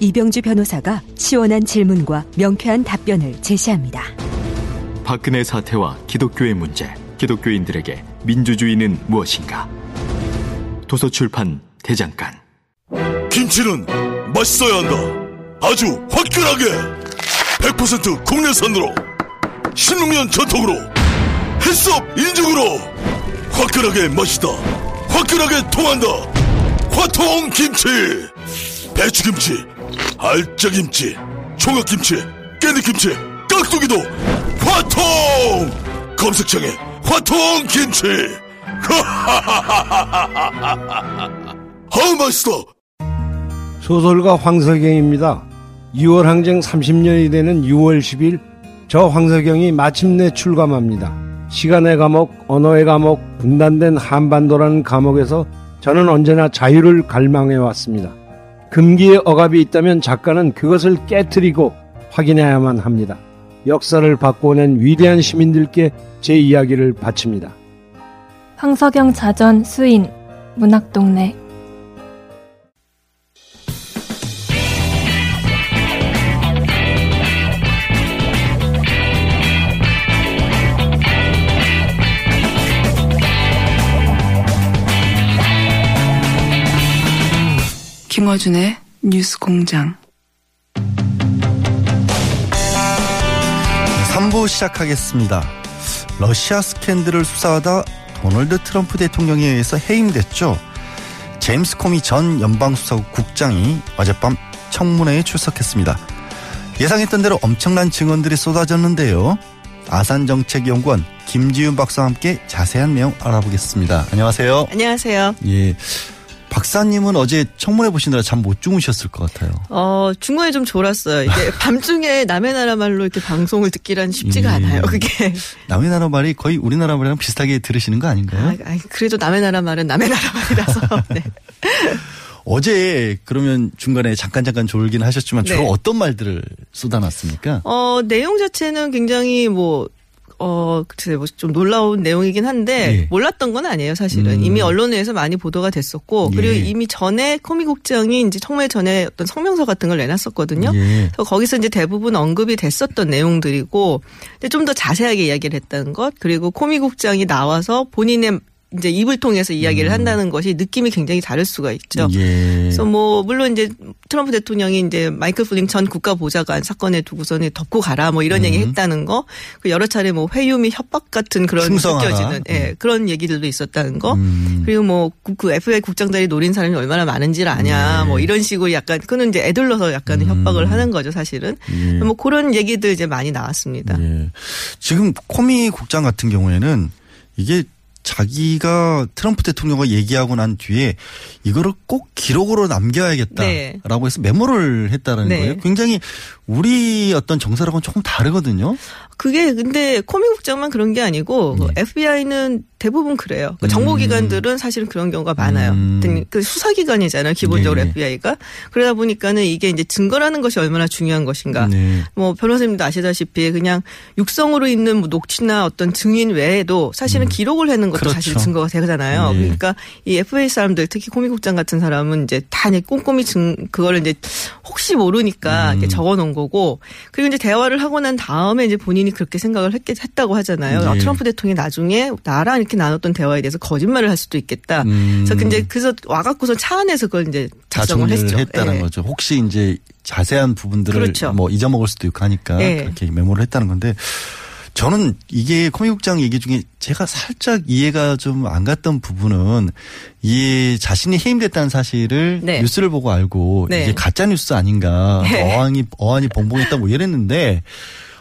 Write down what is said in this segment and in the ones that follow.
이병주 변호사가 시원한 질문과 명쾌한 답변을 제시합니다. 박근혜 사태와 기독교의 문제 기독교인들에게 민주주의는 무엇인가 도서출판 대장간 김치는 맛있어야 한다. 아주 화끈하게 100% 국내산으로 16년 전통으로 햇섭 인증으로 화끈하게 맛있다. 화끈하게 통한다. 화통 김치. 배추김치, 알짜김치, 총각김치, 깨잎김치, 깍두기도 화통. 검색창에 화통 김치. 아우 맛있어. 소설가 황석영입니다. 6월 항쟁 30년이 되는 6월 10일 저 황석영이 마침내 출감합니다. 시간의 감옥, 언어의 감옥, 분단된 한반도라는 감옥에서 저는 언제나 자유를 갈망해 왔습니다. 금기의 억압이 있다면 작가는 그것을 깨뜨리고 확인해야만 합니다. 역사를 바꿔낸 위대한 시민들께 제 이야기를 바칩니다. 황석영 자전 수인 문학동네 김어준의 뉴스 공장. 3부 시작하겠습니다. 러시아 스캔들을 수사하다 도널드 트럼프 대통령에 의해서 해임됐죠. 제임스 코미 전 연방수사국 국장이 어젯밤 청문회에 출석했습니다. 예상했던 대로 엄청난 증언들이 쏟아졌는데요. 아산정책연구원 김지윤 박사와 함께 자세한 내용 알아보겠습니다. 안녕하세요. 안녕하세요. 예. 박사님은 어제 청문회 보시느라 잠 못 주무셨을 것 같아요. 어, 중간에 좀 졸았어요. 이게 밤중에 남의 나라 말로 이렇게 방송을 듣기란 쉽지가 예. 않아요, 그게. 남의 나라 말이 거의 우리나라 말이랑 비슷하게 들으시는 거 아닌가요? 아, 아, 그래도 남의 나라 말은 남의 나라 말이라서. 네. 어제 그러면 중간에 잠깐 잠깐 졸긴 하셨지만 주로 네. 어떤 말들을 쏟아놨습니까? 어, 내용 자체는 굉장히 뭐, 어, 글쎄, 뭐 좀 놀라운 내용이긴 한데, 예. 몰랐던 건 아니에요, 사실은. 음. 이미 언론에서 많이 보도가 됐었고, 그리고 예. 이미 전에 코미국장이 이제 청문회 전에 어떤 성명서 같은 걸 내놨었거든요. 예. 그래서 거기서 이제 대부분 언급이 됐었던 내용들이고, 근데 좀 더 자세하게 이야기를 했다는 것, 그리고 코미국장이 나와서 본인의 이제 입을 통해서 이야기를 한다는 것이 느낌이 굉장히 다를 수가 있죠. 음. 예. 그래서 뭐 물론 이제 트럼프 대통령이 이제 마이클 플린 전 국가보좌관 사건에 두고서는 덮고 가라 뭐 이런 얘기 했다는 거, 그 여러 차례 뭐 회유 및 협박 같은 그런 충성하라. 느껴지는 예, 그런 얘기들도 있었다는 거. 음. 그리고 뭐그 FBI 국장들이 노린 사람이 얼마나 많은지를 아냐 네. 뭐 이런 식으로 약간 그는 이제 애들러서 약간 음. 협박을 하는 거죠 사실은. 예. 뭐 그런 얘기들 이제 많이 나왔습니다. 예. 지금 코미 국장 같은 경우에는 이게 자기가 트럼프 대통령과 얘기하고 난 뒤에 이거를 꼭 기록으로 남겨야겠다라고 네. 해서 메모를 했다는 네. 거예요. 굉장히 우리 어떤 정서랑은 조금 다르거든요. 그게 근데 코미 국장만 그런 게 아니고 네. FBI는 대부분 그래요. 그 정보기관들은 사실은 그런 경우가 많아요. 음. 그 수사기관이잖아요. 기본적으로 네. FBI가 그러다 보니까는 이게 이제 증거라는 것이 얼마나 중요한 것인가. 네. 뭐 변호사님도 아시다시피 그냥 육성으로 있는 뭐 녹취나 어떤 증인 외에도 사실은 기록을 해는 것도 그렇죠. 사실 증거가 되잖아요. 예. 그러니까 이 FA 사람들 특히 코미국장 같은 사람은 이제 다 이제 꼼꼼히 증 그거를 이제 혹시 모르니까 음. 이렇게 적어 놓은 거고 그리고 이제 대화를 하고 난 다음에 이제 본인이 그렇게 생각을 했겠, 했다고 하잖아요. 예. 아, 트럼프 대통령이 나중에 나랑 이렇게 나눴던 대화에 대해서 거짓말을 할 수도 있겠다. 음. 그래서 근데 그래서 와갖고서 차 안에서 그걸 이제 작성을 했죠. 했다는 예. 거죠. 혹시 이제 자세한 부분들을 그렇죠. 뭐 잊어먹을 수도 있고 하니까 예. 그렇게 메모를 했다는 건데 저는 이게 코미국장 얘기 중에 제가 살짝 이해가 좀 안 갔던 부분은 이 자신이 해임됐다는 사실을 네. 뉴스를 보고 알고 네. 이게 가짜 뉴스 아닌가 네. 어안이 어안이 벙벙했다고 뭐 이랬는데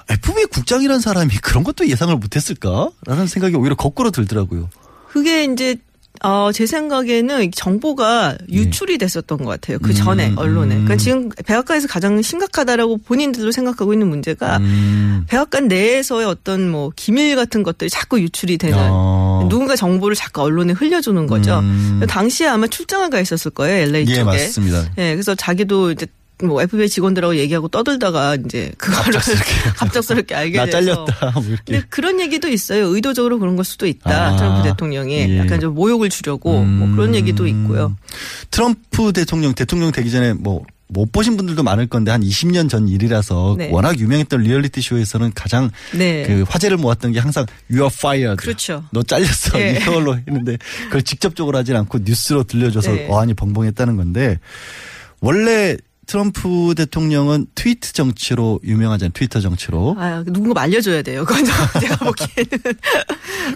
FBI 국장이라는 사람이 그런 것도 예상을 못했을까라는 생각이 오히려 거꾸로 들더라고요. 그게 이제 어, 제 생각에는 정보가 유출이 됐었던 것 같아요. 그 전에 음, 언론에. 음. 그러니까 지금 백악관에서 가장 심각하다라고 본인들도 생각하고 있는 문제가 음. 백악관 내에서의 어떤 뭐 기밀 같은 것들이 자꾸 유출이 되는 어. 누군가 정보를 자꾸 언론에 흘려주는 거죠. 음. 당시에 아마 출장을 가 있었을 거예요. LA 예, 쪽에. 맞습니다. 예, 그래서 자기도 이제 뭐 FBI 직원들하고 얘기하고 떠들다가 이제 그거를 갑작스럽게, 알게 나 돼서 잘렸다 뭐. 근데 그런 얘기도 있어요. 의도적으로 그런 걸 수도 있다. 아, 트럼프 대통령이 예. 약간 좀 모욕을 주려고 뭐 그런 얘기도 있고요. 트럼프 대통령 대통령 되기 전에 뭐못 보신 분들도 많을 건데 한 20년 전 일이라서 네. 워낙 유명했던 리얼리티 쇼에서는 가장 네. 그 화제를 모았던 게 항상 You are fired. 그렇죠. 너 잘렸어. 예. 이걸로 했는데 그걸 직접적으로 하진 않고 뉴스로 들려줘서 네. 어안이 벙벙했다는 건데 원래 트럼프 대통령은 트위트 정치로 유명하잖아요. 트위터 정치로. 아, 누군가 말려줘야 돼요. 그건 제가 보기에는.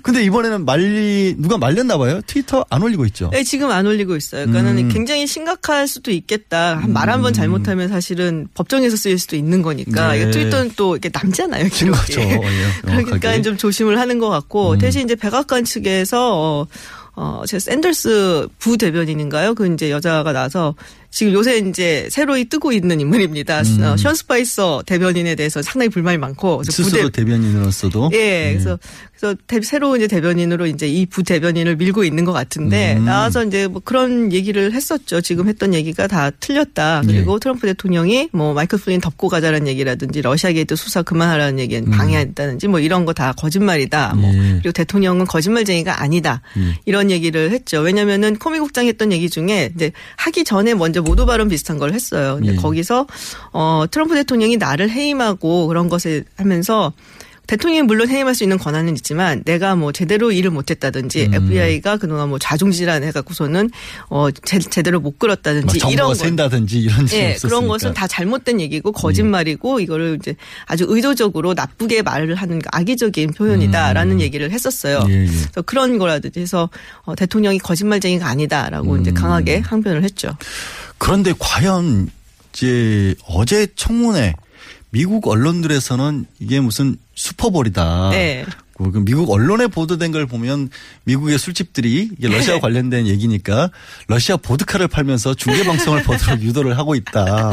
근데 이번에는 말리 누가 말렸나 봐요. 트위터 안 올리고 있죠. 네, 지금 안 올리고 있어요. 그러니까는 음. 굉장히 심각할 수도 있겠다. 말 한 번 잘못하면 사실은 법정에서 쓰일 수도 있는 거니까. 네. 트위터는 또 이게 남잖아요. 기록이. 증거죠. 예, 그러니까. 좀 조심을 하는 것 같고 음. 대신 이제 백악관 측에서 어, 어, 제 샌더스 부 대변인인가요? 그 이제 여자가 나서 지금 요새 이제 새로이 뜨고 있는 인물입니다. 음. 어, 션 스파이서 대변인에 대해서 상당히 불만이 많고 스스로 대변인으로서도 예, 그래서 그래서 대, 새로 이제 대변인으로 이제 이 부대변인을 밀고 있는 것 같은데 음. 나와서 이제 뭐 그런 얘기를 했었죠. 지금 했던 얘기가 다 틀렸다. 네. 그리고 트럼프 대통령이 뭐 마이클 플린 덮고 가자라는 얘기라든지 러시아 게이트 수사 그만하라는 얘기는 음. 방해했다든지 뭐 이런 거 다 거짓말이다. 뭐 예. 그리고 대통령은 거짓말쟁이가 아니다. 예. 이런 얘기를 했죠. 왜냐면은 코미 국장이 했던 얘기 중에 이제 하기 전에 먼저 모두 발언 비슷한 걸 했어요. 근데 예. 거기서 어 트럼프 대통령이 나를 해임하고 그런 것을 하면서 대통령이 물론 해임할 수 있는 권한은 있지만 내가 뭐 제대로 일을 못했다든지 음. FBI가 그동안 뭐 자중질환 해갖고서는 어 제, 제대로 못막 끌었다든지 정보가 이런 거. 샌다든지 이런 예. 그런 것은 다 잘못된 얘기고 거짓말이고 이거를 이제 아주 의도적으로 나쁘게 말을 하는 악의적인 표현이다라는 얘기를 했었어요. 예, 예. 그래서 그런 거라든지 해서 어, 대통령이 거짓말쟁이가 아니다라고 이제 음. 강하게 항변을 했죠. 그런데 과연 이제 어제 청문회 미국 언론들에서는 이게 무슨 슈퍼볼이다. 네. 그 미국 언론에 보도된 걸 보면 미국의 술집들이 이게 러시아 네. 관련된 얘기니까 러시아 보드카를 팔면서 중계 방송을 보도록 유도를 하고 있다.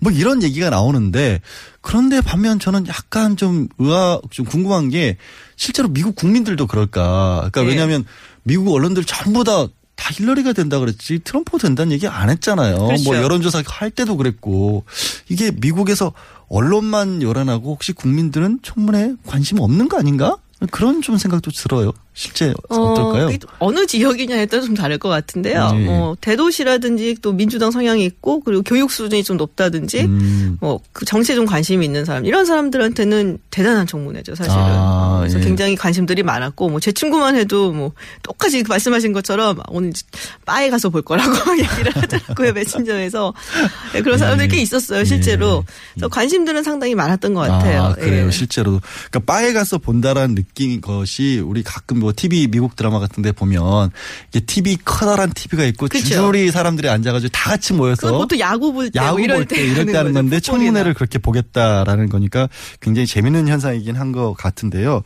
뭐 이런 얘기가 나오는데 그런데 반면 저는 약간 좀 의아 좀 궁금한 게 실제로 미국 국민들도 그럴까? 그러니까 네. 왜냐하면 미국 언론들 전부 다 다 힐러리가 된다 그랬지 트럼프 된다는 얘기 안 했잖아요. 그렇죠. 뭐 여론조사 할 때도 그랬고 이게 미국에서 언론만 요란하고 혹시 국민들은 청문회 관심 없는 거 아닌가? 그런 좀 생각도 들어요. 실제 어떨까요? 이게 어느 지역이냐에 따라 좀 다를 것 같은데요. 네. 뭐 대도시라든지 또 민주당 성향이 있고 그리고 교육 수준이 좀 높다든지 음. 뭐그 정치에 좀 관심이 있는 사람 이런 사람들한테는 대단한 청문회죠 사실은. 아, 그래서 예. 굉장히 관심들이 많았고 뭐 제 친구만 해도 뭐 똑같이 그 말씀하신 것처럼 오늘 바에 가서 볼 거라고 얘기를 하더라고요 메신저에서 네, 그런 사람들이 꽤 있었어요 실제로. 그래서 관심들은 상당히 많았던 것 같아요. 예. 아, 그래요. 예. 실제로. 그러니까 바에 가서 본다라는 느낀 것이 우리 가끔 뭐 TV 미국 드라마 같은 데 보면 이게 TV 커다란 TV가 있고 그쵸. 줄줄이 사람들이 앉아가지고 다 같이 모여서 보통 야구 볼 때, 야구 뭐 이럴 볼때때 이럴 때 하는. 건데. 청문회를 그렇게 보겠다라는 거니까 굉장히 재밌는 현상이긴 한 것 같은데요.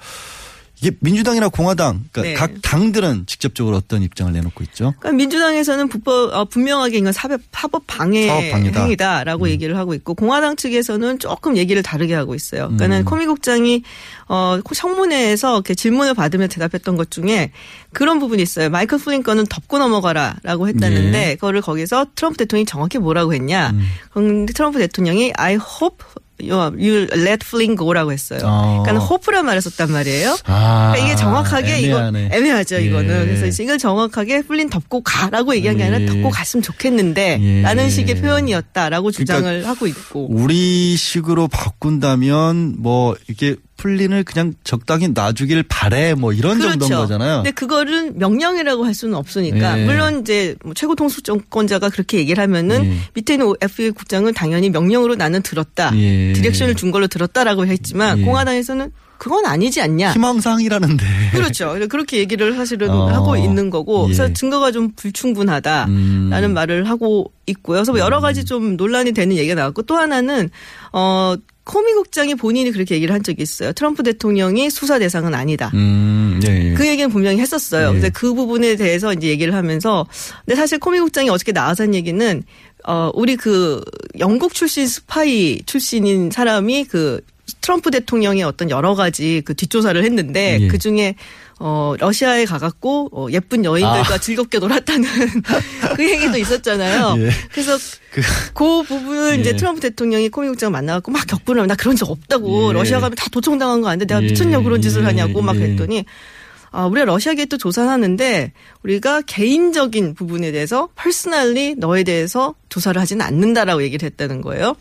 이게 민주당이나 공화당, 그러니까 네. 각 당들은 직접적으로 어떤 입장을 내놓고 있죠? 그러니까 민주당에서는 불법 어, 분명하게 이건 사법 합법 방해 사법 방해다. 음. 행위다라고 얘기를 하고 있고 공화당 측에서는 조금 얘기를 다르게 하고 있어요. 그러니까는 음. 코미 국장이 어 청문회에서 이렇게 질문을 받으며 대답했던 것 중에 그런 부분이 있어요. 마이클 거는 덮고 넘어가라라고 했다는데 예. 그거를 거기서 트럼프 대통령이 정확히 뭐라고 했냐? 음. 트럼프 대통령이 I hope you let Flynn go라고 했어요. 어. 그러니까 hope란 말을 썼단 말이에요. 아, 그러니까 이게 정확하게 애매하네. 이거 애매하죠 이거는. 예. 그래서 이걸 정확하게 플린 덮고 가라고 얘기한 게 예. 아니라 덮고 갔으면 좋겠는데 예. 라는 식의 표현이었다라고 주장을 그러니까 하고 있고. 우리 식으로 바꾼다면 뭐 이렇게 플린을 그냥 적당히 놔주길 바래 뭐 이런 정도인 거잖아요. 근데 그거를 명령이라고 할 수는 없으니까 예. 물론 이제 뭐 최고 통수권자가 그렇게 얘기를 하면은 예. 밑에 있는 FBI 국장은 당연히 명령으로 나는 들었다. 예. direction을 준 걸로 들었다라고 했지만 예. 공화당에서는 그건 아니지 않냐. 희망사항이라는데. 그렇죠. 그렇게 얘기를 사실은 어. 하고 있는 거고, 예. 그래서 증거가 좀 불충분하다라는 음. 말을 하고 있고요. 그래서 뭐 여러 가지 좀 논란이 되는 얘기가 나왔고, 또 하나는 어 코미 국장이 본인이 그렇게 얘기를 한 적이 있어요. 트럼프 대통령이 수사 대상은 아니다. 음, 예, 예. 그 얘기는 분명히 했었어요. 예. 근데 그 부분에 대해서 이제 얘기를 하면서, 근데 사실 코미 국장이 어저께 나와서 한 얘기는 어 우리 그 영국 출신 스파이 출신인 사람이 그 트럼프 대통령의 어떤 여러 가지 그 뒷조사를 했는데 예. 그 중에 어 러시아에 가갖고 어, 예쁜 여인들과 아. 즐겁게 놀았다는 그 얘기도 있었잖아요. 예. 그래서 그, 부분을 이제 예. 트럼프 대통령이 코미 국장 만나갖고 막 격분을 하면 나 그런 적 없다고 예. 러시아 가면 다 도청당한 거 아는데 내가 예. 미쳤냐고 그런 짓을 예. 하냐고 막 예. 그랬더니 아, 우리가 러시아 게이트 조사하는데 우리가 개인적인 부분에 대해서 personally 너에 대해서 조사를 하지는 않는다라고 얘기를 했다는 거예요.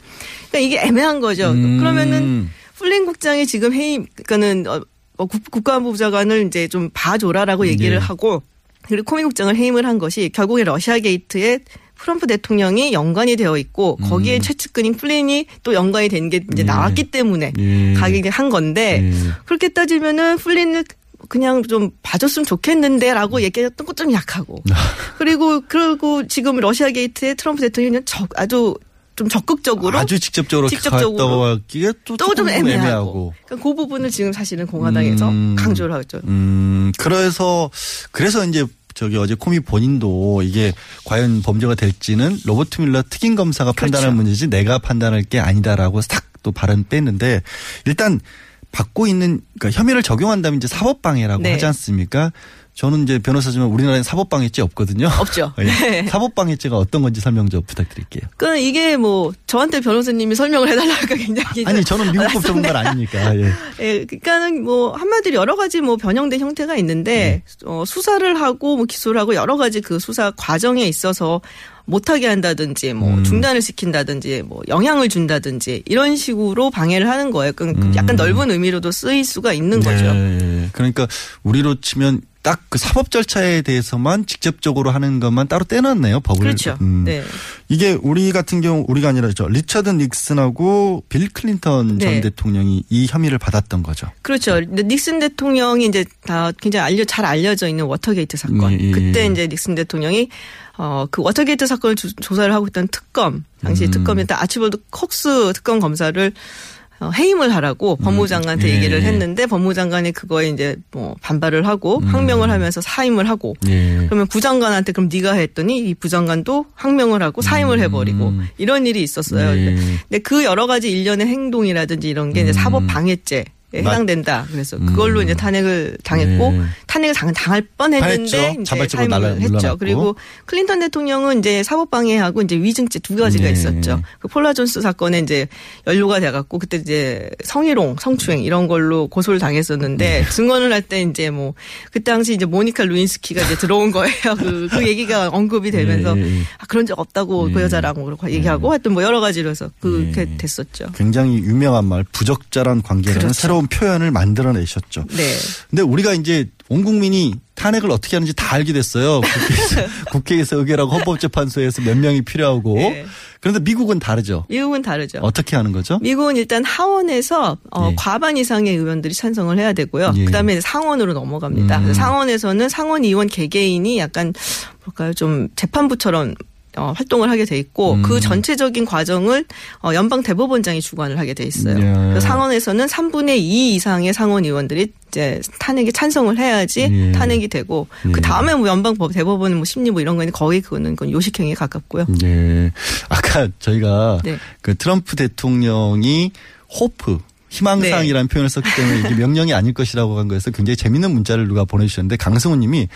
그러니까 이게 애매한 거죠. 음. 그러면은 플린 국장이 지금 해임 그러니까는 어, 어, 국- 국가안보 부장관을 이제 좀 봐줘라라고 얘기를 네. 하고 그리고 코미 국장을 해임을 한 것이 결국에 러시아 게이트에 트럼프 대통령이 연관이 되어 있고 거기에 최측근인 플린이 또 연관이 된 게 이제 예. 나왔기 때문에 예. 가게 한 건데 예. 그렇게 따지면은 플린을 그냥 좀 봐줬으면 좋겠는데라고 얘기했던 것 좀 약하고 그리고 그리고 지금 러시아 게이트에 트럼프 대통령은 적, 아주 좀 적극적으로 아주 직접적으로 직접적으로 가기에 또또좀 조금 애매하고, 애매하고. 그러니까 그 부분을 지금 사실은 공화당에서 음. 강조를 하죠. 음, 그래서, 그래서 이제 저기 어제 코미 본인도 이게 과연 범죄가 될지는 로버트 밀러 특임 검사가 판단할 그렇죠. 문제지 내가 판단할 게 아니다라고 싹 또 발언 뺐는데 일단 받고 있는 그러니까 혐의를 적용한다면 이제 사법방해라고 네. 하지 않습니까? 저는 이제 변호사지만 우리나라에 사법방해죄 없거든요. 없죠. 예. 네. 사법방해죄가 어떤 건지 설명 좀 부탁드릴게요. 그러니까 이게 뭐 저한테 변호사님이 설명을 해달라니까 굉장히 아니 저는 미국법 전문가 아니니까. 예. 예, 그러니까는 뭐 한마디로 여러 가지 뭐 변형된 형태가 있는데 네. 어, 수사를 하고 뭐 기소를 하고 여러 가지 그 수사 과정에 있어서 못하게 한다든지 뭐 음. 중단을 시킨다든지 뭐 영향을 준다든지 이런 식으로 방해를 하는 거예요. 그러니까 음. 약간 넓은 의미로도 쓰일 수가 있는 거죠. 네. 그러니까 우리로 치면 딱 그 사법 절차에 대해서만 직접적으로 하는 것만 따로 떼놨네요 법을. 그렇죠. 음. 네. 이게 우리 같은 경우 우리가 아니라 저 리처드 닉슨하고 빌 클린턴 전 네. 대통령이 이 혐의를 받았던 거죠. 그렇죠. 닉슨 대통령이 이제 다 굉장히 알려 잘 알려져 있는 워터게이트 사건. 예, 예. 그때 이제 닉슨 대통령이 어그 워터게이트 사건을 조, 조사를 하고 있던 특검 당시 음. 특검이었던 아치볼드 콕스 특검 검사를 어, 해임을 하라고 법무장관한테 예. 얘기를 했는데 법무장관이 그거에 이제 뭐 반발을 하고 음. 항명을 하면서 사임을 하고 예. 그러면 부장관한테 그럼 네가 해 했더니 이 부장관도 항명을 하고 사임을 해버리고 음. 이런 일이 있었어요. 예. 근데, 근데 그 여러 가지 일련의 행동이라든지 이런 게 이제 음. 사법 방해죄. 에 맞- 해당된다. 그래서 그걸로 음. 이제 탄핵을 당했고 네. 탄핵을 당, 당할 뻔했는데. 이제 사임을 했죠. 그리고 클린턴 대통령은 이제 사법방해하고 이제 위증죄 두 가지가 네. 있었죠. 그 폴라 존스 사건에 이제 연루가 돼갖고 그때 이제 성희롱, 성추행 이런 걸로 고소를 당했었는데 네. 증언을 할 때 이제 뭐 그 당시 이제 모니카 르윈스키가 이제 들어온 거예요. 그, 그 얘기가 언급이 되면서 예, 예. 아, 그런 적 없다고 예. 그 여자랑 그렇게 얘기하고 하여튼 뭐 여러 가지로 해서 그렇게 예. 됐었죠. 굉장히 유명한 말 부적절한 관계라는 그렇죠. 새로운 표현을 만들어내셨죠. 네. 근데 우리가 이제 온 국민이 탄핵을 어떻게 하는지 다 알게 됐어요. 국회에서, 국회에서 의결하고 헌법재판소에서 몇 명이 필요하고. 네. 그런데 미국은 다르죠. 미국은 다르죠. 어떻게 하는 거죠? 미국은 일단 하원에서 어, 예. 과반 이상의 의원들이 찬성을 해야 되고요. 예. 그다음에 상원으로 넘어갑니다. 음. 상원에서는 상원 의원 개개인이 약간 뭘까요? 좀 재판부처럼 어, 활동을 하게 돼 있고 음. 그 전체적인 과정을 어, 연방 대법원장이 주관을 하게 돼 있어요. 예. 그래서 상원에서는 3분의 2 이상의 상원 의원들이 이제 탄핵에 찬성을 해야지 예. 탄핵이 되고 예. 그 다음에 뭐 연방 법 대법원 뭐 심리 뭐 이런 거는 거의 그거는 그건 요식행위에 가깝고요. 예. 아까 저희가 네. 그 트럼프 대통령이 호프 희망사항이라는 표현을 썼기 때문에 이게 명령이 아닐 것이라고 한 거에서 굉장히 재밌는 문자를 누가 보내주셨는데 강승우 님이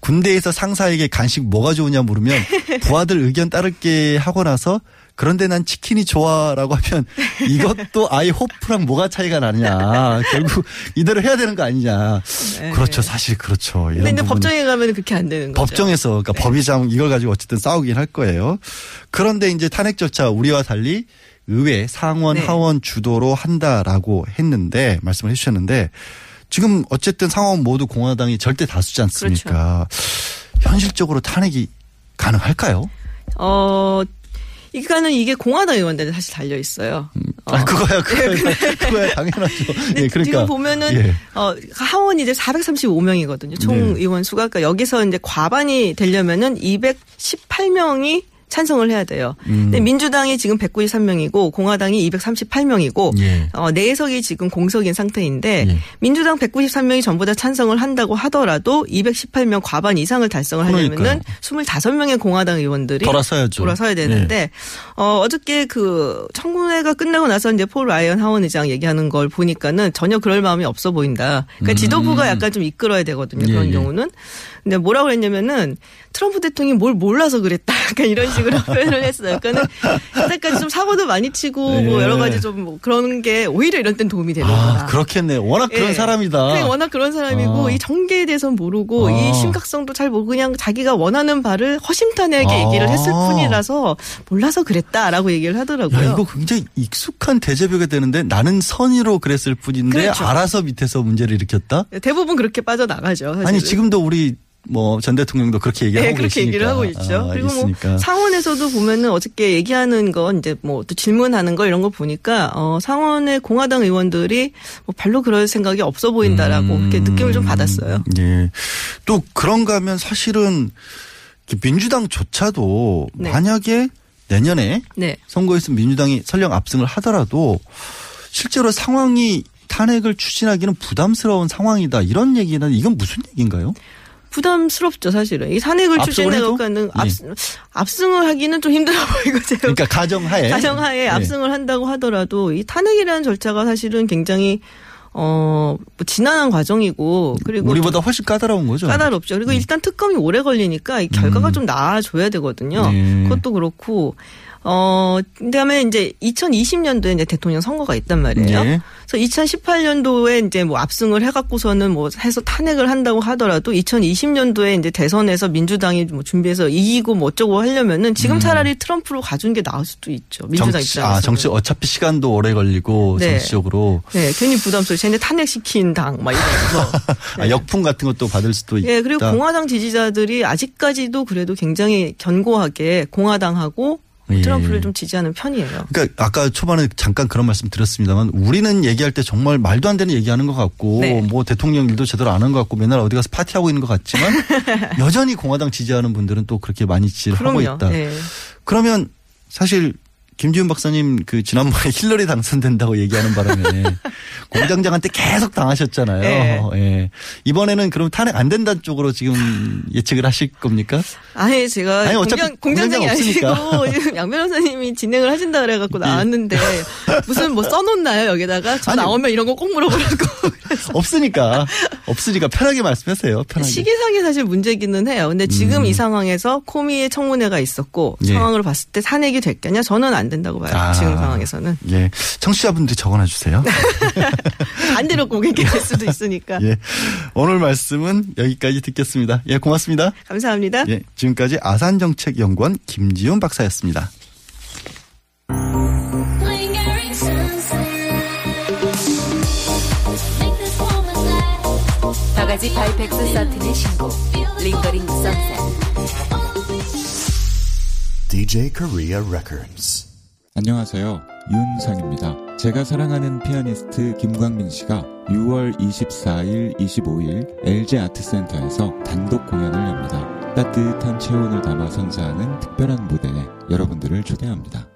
군대에서 상사에게 간식 뭐가 좋으냐 물으면 부하들 의견 따를게 하고 나서 그런데 난 치킨이 좋아라고 하면 이것도 아예 호프랑 뭐가 차이가 나느냐. 결국 이대로 해야 되는 거 아니냐. 네. 그렇죠. 사실 그렇죠. 근데 이제 법정에 가면 그렇게 안 되는 거죠. 법정에서 그러니까 네. 법의장 이걸 가지고 어쨌든 싸우긴 할 거예요. 그런데 이제 탄핵 절차 우리와 달리 의회 상원 네. 하원 주도로 한다라고 했는데 말씀을 해주셨는데 지금 어쨌든 상원 모두 공화당이 절대 다수지 않습니까? 그렇죠. 현실적으로 탄핵이 가능할까요? 어, 이거는 이게 공화당 의원들은 사실 달려 있어요. 아, 그거야, 그거야, 그거야, 당연하죠. 예, 그러니까. 지금 보면은 예. 어 하원이 이제 435명이거든요. 총 네. 의원 수가 그러니까 여기서 이제 과반이 되려면은 218명이 찬성을 해야 돼요. 음. 근데 민주당이 지금 193명이고 공화당이 230명이고 예. 어, 내석이 지금 공석인 상태인데 예. 민주당 193명이 전부 다 찬성을 한다고 하더라도 218명 과반 이상을 달성을 하려면은 그러니까요. 25명의 공화당 의원들이 돌아서야죠. 돌아서야 되는데 어 어저께 그 청문회가 끝나고 나서 이제 폴 라이언 하원 의장 얘기하는 걸 보니까는 전혀 그럴 마음이 없어 보인다. 그러니까 음. 지도부가 약간 좀 이끌어야 되거든요. 그런 예, 예. 경우는. 근데 뭐라고 그랬냐면은 트럼프 대통령이 뭘 몰라서 그랬다. 약간 이런 식으로 표현을 했어요. 그러니까는 이때까지 좀 사고도 많이 치고 뭐 예. 여러 가지 좀 뭐 그런 게 오히려 이런 땐 도움이 되는 아, 거다. 그렇겠네. 워낙 그런 예. 사람이다. 그냥 워낙 그런 사람이고 아. 이 전개에 대해서는 모르고 아. 이 심각성도 잘 모르고 그냥 자기가 원하는 바를 허심탄회하게 아. 얘기를 했을 뿐이라서 몰라서 그랬다라고 얘기를 하더라고요. 야, 이거 굉장히 익숙한 대제비가 되는데 나는 선의로 그랬을 뿐인데 그렇죠. 알아서 밑에서 문제를 일으켰다? 대부분 그렇게 빠져나가죠. 사실은. 아니 지금도 우리 뭐 전 대통령도 그렇게 얘기하고 네, 그렇게 계시니까. 얘기를 하고 있죠. 아, 그리고 있으니까. 뭐 상원에서도 보면은 어저께 얘기하는 건 이제 뭐 또 질문하는 거 이런 거 보니까 어 상원의 공화당 의원들이 뭐 별로 그럴 생각이 없어 보인다라고 음. 이렇게 느낌을 좀 받았어요. 예. 또 그런가 하면 사실은 민주당조차도 네. 만약에 내년에 네. 선거에서 민주당이 설령 압승을 하더라도 실제로 상황이 탄핵을 추진하기는 부담스러운 상황이다 이런 얘기는 이건 무슨 얘기인가요? 부담스럽죠, 사실은. 이 해도? 추진해가는 압, 예. 압승을 하기는 좀 힘들어 보이고 제가 그러니까 가정하에 가정하에 예. 압승을 한다고 하더라도 이 탄핵이라는 절차가 사실은 굉장히 어, 뭐 지난한 과정이고 그리고 우리보다 훨씬 까다로운 거죠. 까다롭죠. 그리고 일단 특검이 오래 걸리니까 이 결과가 음. 좀 나아져야 되거든요. 네. 그것도 그렇고 어, 그다음에 이제 2020년도에 이제 대통령 선거가 있단 말이에요. 예. 그래서 2018년도에 이제 뭐 압승을 해갖고서는 뭐 해서 탄핵을 한다고 하더라도 2020년도에 이제 대선에서 민주당이 뭐 준비해서 이기고 뭐 어쩌고 하려면은 지금 차라리 트럼프로 가준 게 나을 수도 있죠. 민주당 음. 정치, 입장에서. 아, 정치 어차피 시간도 오래 걸리고 네. 정치적으로 네, 괜히 부담스러워. 쟤네 탄핵시킨 당, 막 이러면서. 아, 역풍 같은 것도 받을 수도 있다. 예, 그리고 공화당 지지자들이 아직까지도 그래도 굉장히 견고하게 공화당하고 예. 트럼프를 좀 지지하는 편이에요. 그러니까 아까 초반에 잠깐 그런 말씀 드렸습니다만 우리는 얘기할 때 정말 말도 안 되는 얘기하는 것 같고 네. 뭐 대통령 일도 제대로 안 한 것 같고 맨날 어디 가서 파티하고 있는 것 같지만 여전히 공화당 지지하는 분들은 또 그렇게 많이 지지를 하고 그럼요. 있다. 예. 그러면 사실 김지훈 박사님 그 지난번에 힐러리 당선된다고 얘기하는 바람에 공장장한테 계속 당하셨잖아요. 네. 예. 이번에는 그럼 탄핵 안 된다는 쪽으로 지금 예측을 하실 겁니까? 아예 제가 아니, 어차피 공장, 공장장이 공장장 아니고. 지금 양 변호사님이 진행을 하신다 예. 그래갖고 나왔는데 무슨 뭐 써놓나요 여기다가 저 아니. 나오면 이런 거 꼭 물어보라고 없으니까 없으니까 편하게 말씀하세요. 편하게. 시기상이 사실 문제기는 해요. 근데 지금 음. 이 상황에서 코미의 청문회가 있었고 예. 상황으로 봤을 때 탄핵이 됐겠냐 저는 안 된다고 봐요. 아. 지금 상황에서는 예. 청취자분들이 적어놔 주세요. 반대로 고객이 될 수도 있으니까 예. 오늘 말씀은 여기까지 듣겠습니다. 예, 고맙습니다. 감사합니다. 예. 지금까지 아산정책연구원 김지훈 박사였습니다. 바가지 바이펙스 사틴의 신곡 Lingering Sunset DJ Korea Records. 안녕하세요. 윤상입니다. 제가 사랑하는 피아니스트 김광민 씨가 6월 24일, 25일 LG 아트센터에서 단독 공연을 엽니다. 따뜻한 체온을 담아 선사하는 특별한 무대에 여러분들을 초대합니다.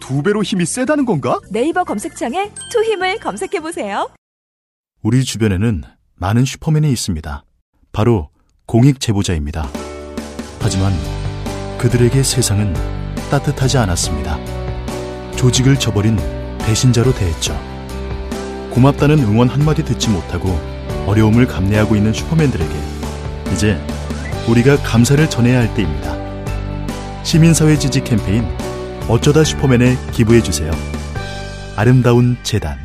두 배로 힘이 세다는 건가? 네이버 검색창에 투 힘을 검색해 보세요. 우리 주변에는 많은 슈퍼맨이 있습니다. 바로 공익 제보자입니다. 하지만 그들에게 세상은 따뜻하지 않았습니다. 조직을 저버린 배신자로 대했죠. 고맙다는 응원 한마디 듣지 못하고 어려움을 감내하고 있는 슈퍼맨들에게 이제 우리가 감사를 전해야 할 때입니다. 시민사회 지지 캠페인 어쩌다 슈퍼맨에 기부해 주세요. 아름다운 재단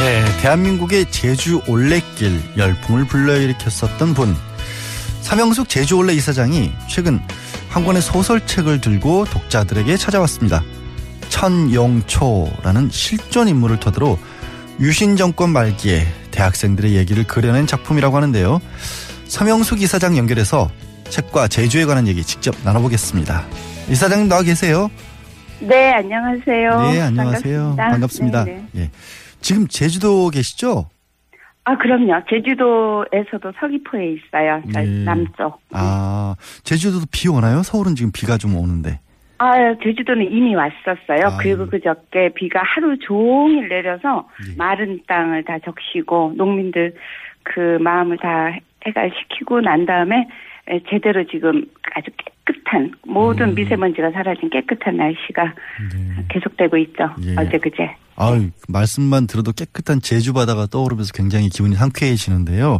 네, 대한민국의 제주 올레길 열풍을 불러일으켰었던 분. 삼영숙 제주 올레 이사장이 최근 한 권의 소설책을 들고 독자들에게 찾아왔습니다. 천용초라는 실존 인물을 토대로 유신 정권 말기에 대학생들의 얘기를 그려낸 작품이라고 하는데요. 서명숙 이사장 연결해서 책과 제주에 관한 얘기 직접 나눠보겠습니다. 이사장님 나와 계세요? 네, 안녕하세요. 네, 안녕하세요. 반갑습니다. 반갑습니다. 네네. 예. 지금 제주도 계시죠? 아, 그럼요. 제주도에서도 서귀포에 있어요. 저 네. 남쪽. 아, 제주도도 비 오나요? 서울은 지금 비가 좀 오는데. 아, 제주도는 이미 왔었어요. 아유. 그리고 그저께 비가 하루 종일 내려서 예. 마른 땅을 다 적시고 농민들 그 마음을 다 해갈시키고 난 다음에 에, 제대로 지금 아주 깨끗한 모든 음. 미세먼지가 사라진 깨끗한 날씨가 계속되고 있죠. 예. 어제 그제. 아유, 말씀만 들어도 깨끗한 제주 바다가 떠오르면서 굉장히 기분이 상쾌해지는데요.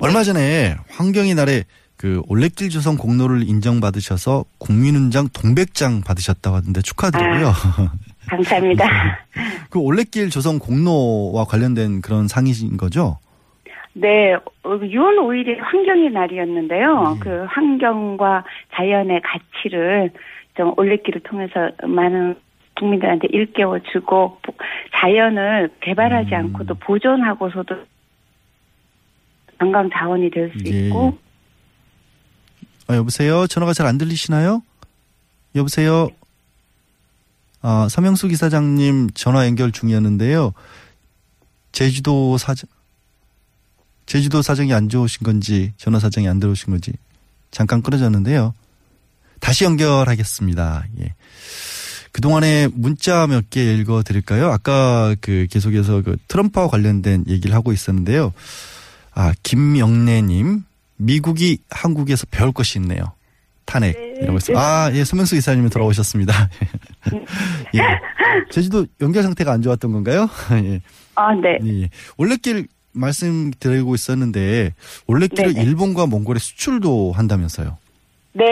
얼마 전에 환경의 날에 그 올레길 조성 공로를 인정받으셔서 국민훈장 동백장 받으셨다고 하던데 축하드리고요. 감사합니다. 그 올레길 조성 공로와 관련된 그런 상이신 거죠? 네, 어, 6월 5일이 환경의 날이었는데요. 네. 그 환경과 자연의 가치를 좀 올레길을 통해서 많은 국민들한테 일깨워 주고 보- 자연을 개발하지 음. 않고도 보존하고서도 관광 자원이 될수 예. 있고 아, 여보세요? 전화가 잘 안 들리시나요? 여보세요? 아, 서명숙 이사장님 전화 연결 중이었는데요. 제주도 사정, 제주도 사정이 안 좋으신 건지, 전화 사정이 안 들어오신 건지, 잠깐 끊어졌는데요. 다시 연결하겠습니다. 예. 그동안에 문자 몇 개 읽어 드릴까요? 아까 그 계속해서 그 트럼프와 관련된 얘기를 하고 있었는데요. 아, 김영래님, 미국이 한국에서 배울 것이 있네요. 탄핵이라고 했어요. 아, 예, 서명수 이사님이 돌아오셨습니다. 예. 제주도 연결 상태가 안 좋았던 건가요? 예. 아, 네. 예. 올레길 말씀드리고 있었는데, 올레길을 네네. 일본과 몽골에 수출도 한다면서요. 네,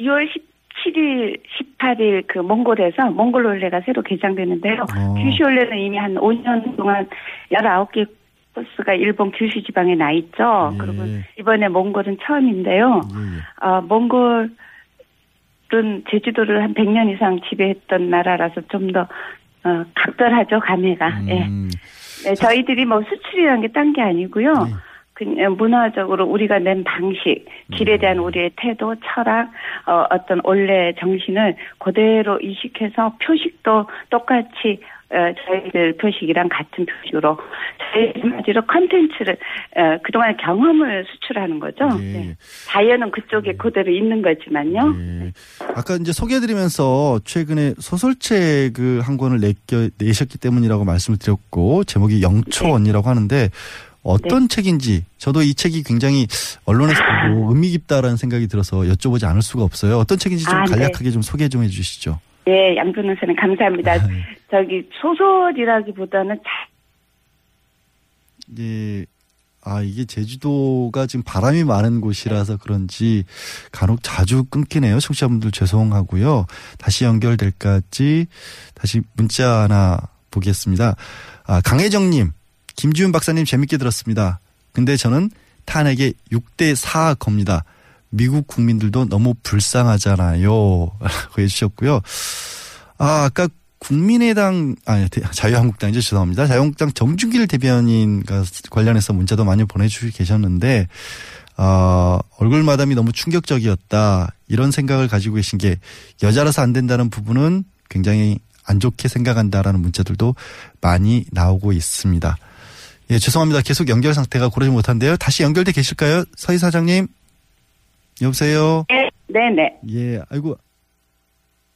6월 17일, 18일 그 몽골에서 몽골 올레가 새로 개장되는데요. 어. 규슈 올레는 이미 한 5년 동안 19개 코스가 일본 규슈 지방에 나 있죠. 예. 그리고 이번에 몽골은 처음인데요. 아, 몽골은 제주도를 한 100년 이상 지배했던 나라라서 좀더 어, 각별하죠, 감회가. 예. 음, 네, 저희들이 뭐 수출이라는 게 딴 게 아니고요. 그냥 문화적으로 우리가 낸 방식, 길에 대한 우리의 태도, 철학, 어, 어떤 원래 정신을 그대로 이식해서 표식도 똑같이 어, 저희들 표식이랑 같은 표식으로 저희 한마디로 컨텐츠를 어, 그동안 경험을 수출하는 거죠. 네. 자연은 그쪽에 그대로 있는 거지만요. 예. 아까 이제 소개해드리면서 최근에 소설책을 한 권을 내겨, 내셨기 때문이라고 말씀을 드렸고, 제목이 영초원이라고 하는데, 어떤 책인지, 저도 이 책이 굉장히 언론에서 보고 의미 깊다라는 생각이 들어서 여쭤보지 않을 수가 없어요. 어떤 책인지 좀 아, 네. 간략하게 좀 소개 좀 해주시죠. 예, 양 변호사님 감사합니다. 아, 저기 소설이라기보다는 자, 예. 아, 이게 제주도가 지금 바람이 많은 곳이라서 그런지 간혹 자주 끊기네요. 청취자분들 죄송하고요. 다시 연결될까지 다시 문자 하나 보겠습니다. 아, 강혜정님, 김지훈 박사님 재밌게 들었습니다. 근데 저는 탄핵에 6대 4 겁니다. 미국 국민들도 너무 불쌍하잖아요. 라고 해주셨고요. 아, 아까 국민의당, 아니, 자유한국당이죠. 죄송합니다. 자유한국당 정준길 대변인과 관련해서 문자도 많이 보내주시고 계셨는데, 어, 얼굴 마담이 너무 충격적이었다. 이런 생각을 가지고 계신 게 여자라서 안 된다는 부분은 굉장히 안 좋게 생각한다라는 문자들도 많이 나오고 있습니다. 예, 죄송합니다. 계속 연결 상태가 고르지 못한데요. 다시 연결돼 계실까요? 서희 사장님? 여보세요? 네, 네네. 예, 아이고.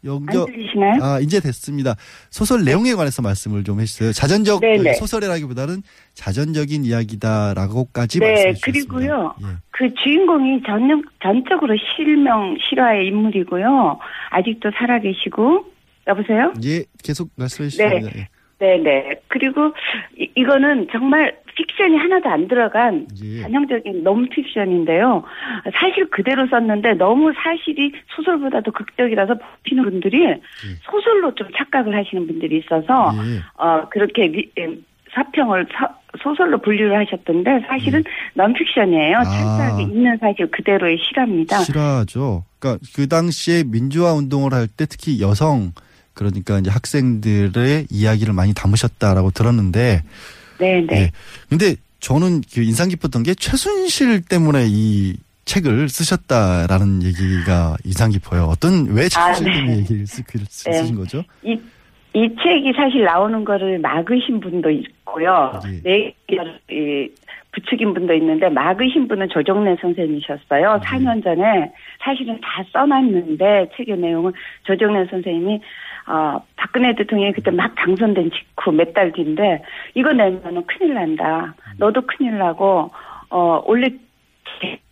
연결. 들리시나요? 아, 이제 됐습니다. 소설 내용에 관해서 말씀을 좀 해주세요. 자전적 네네. 소설이라기보다는 자전적인 이야기다라고까지 네, 말씀해 주셨습니다. 그리고요. 그 주인공이 전, 전적으로 실명, 실화의 인물이고요. 아직도 살아계시고, 여보세요? 예, 계속 말씀해 주십니다. 예. 네네. 그리고 이, 이거는 정말 픽션이 하나도 안 들어간 예. 전형적인 넌픽션인데요. 사실 그대로 썼는데 너무 사실이 소설보다도 극적이라서 뽑히는 분들이 예. 소설로 좀 착각을 하시는 분들이 있어서 예. 어 그렇게 미- 사평을 서- 소설로 분류를 하셨던데 사실은 넌픽션이에요. 철저하게 있는 사실 그대로의 실화입니다. 실화죠. 그러니까 그 당시에 민주화 운동을 할 때 특히 여성 그러니까 이제 학생들의 이야기를 많이 담으셨다라고 들었는데 네 네. 예. 근데 저는 그 인상 깊었던 게 최순실 때문에 이 책을 쓰셨다라는 얘기가 인상 깊어요. 어떤 왜 최순실 아, 네. 때문에 얘기를 쓰, 쓰- 네. 거죠? 이, 이 책이 사실 나오는 거를 막으신 분도 있고요. 네, 이, 부추긴 분도 있는데 막으신 분은 조정래 선생님이셨어요. 4년 전에 사실은 다 써놨는데 책의 내용은 조정래 선생님이 어, 박근혜 대통령이 그때 막 당선된 직후 몇 달 뒤인데 이거 내면은 큰일 난다. 너도 큰일 나고 어 원래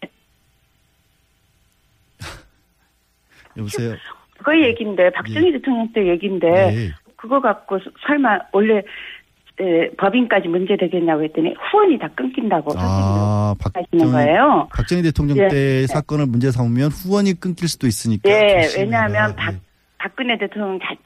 여보세요. 그거 얘기인데 박정희 대통령 때 얘기인데 예. 그거 갖고 설마 원래 에, 법인까지 문제 되겠냐고 했더니 후원이 다 끊긴다고 아, 하시는 거예요. 박정희 대통령 예. 때 사건을 문제 삼으면 후원이 끊길 수도 있으니까. 네, 조심해라. 왜냐하면 박, 박근혜 대통령 자체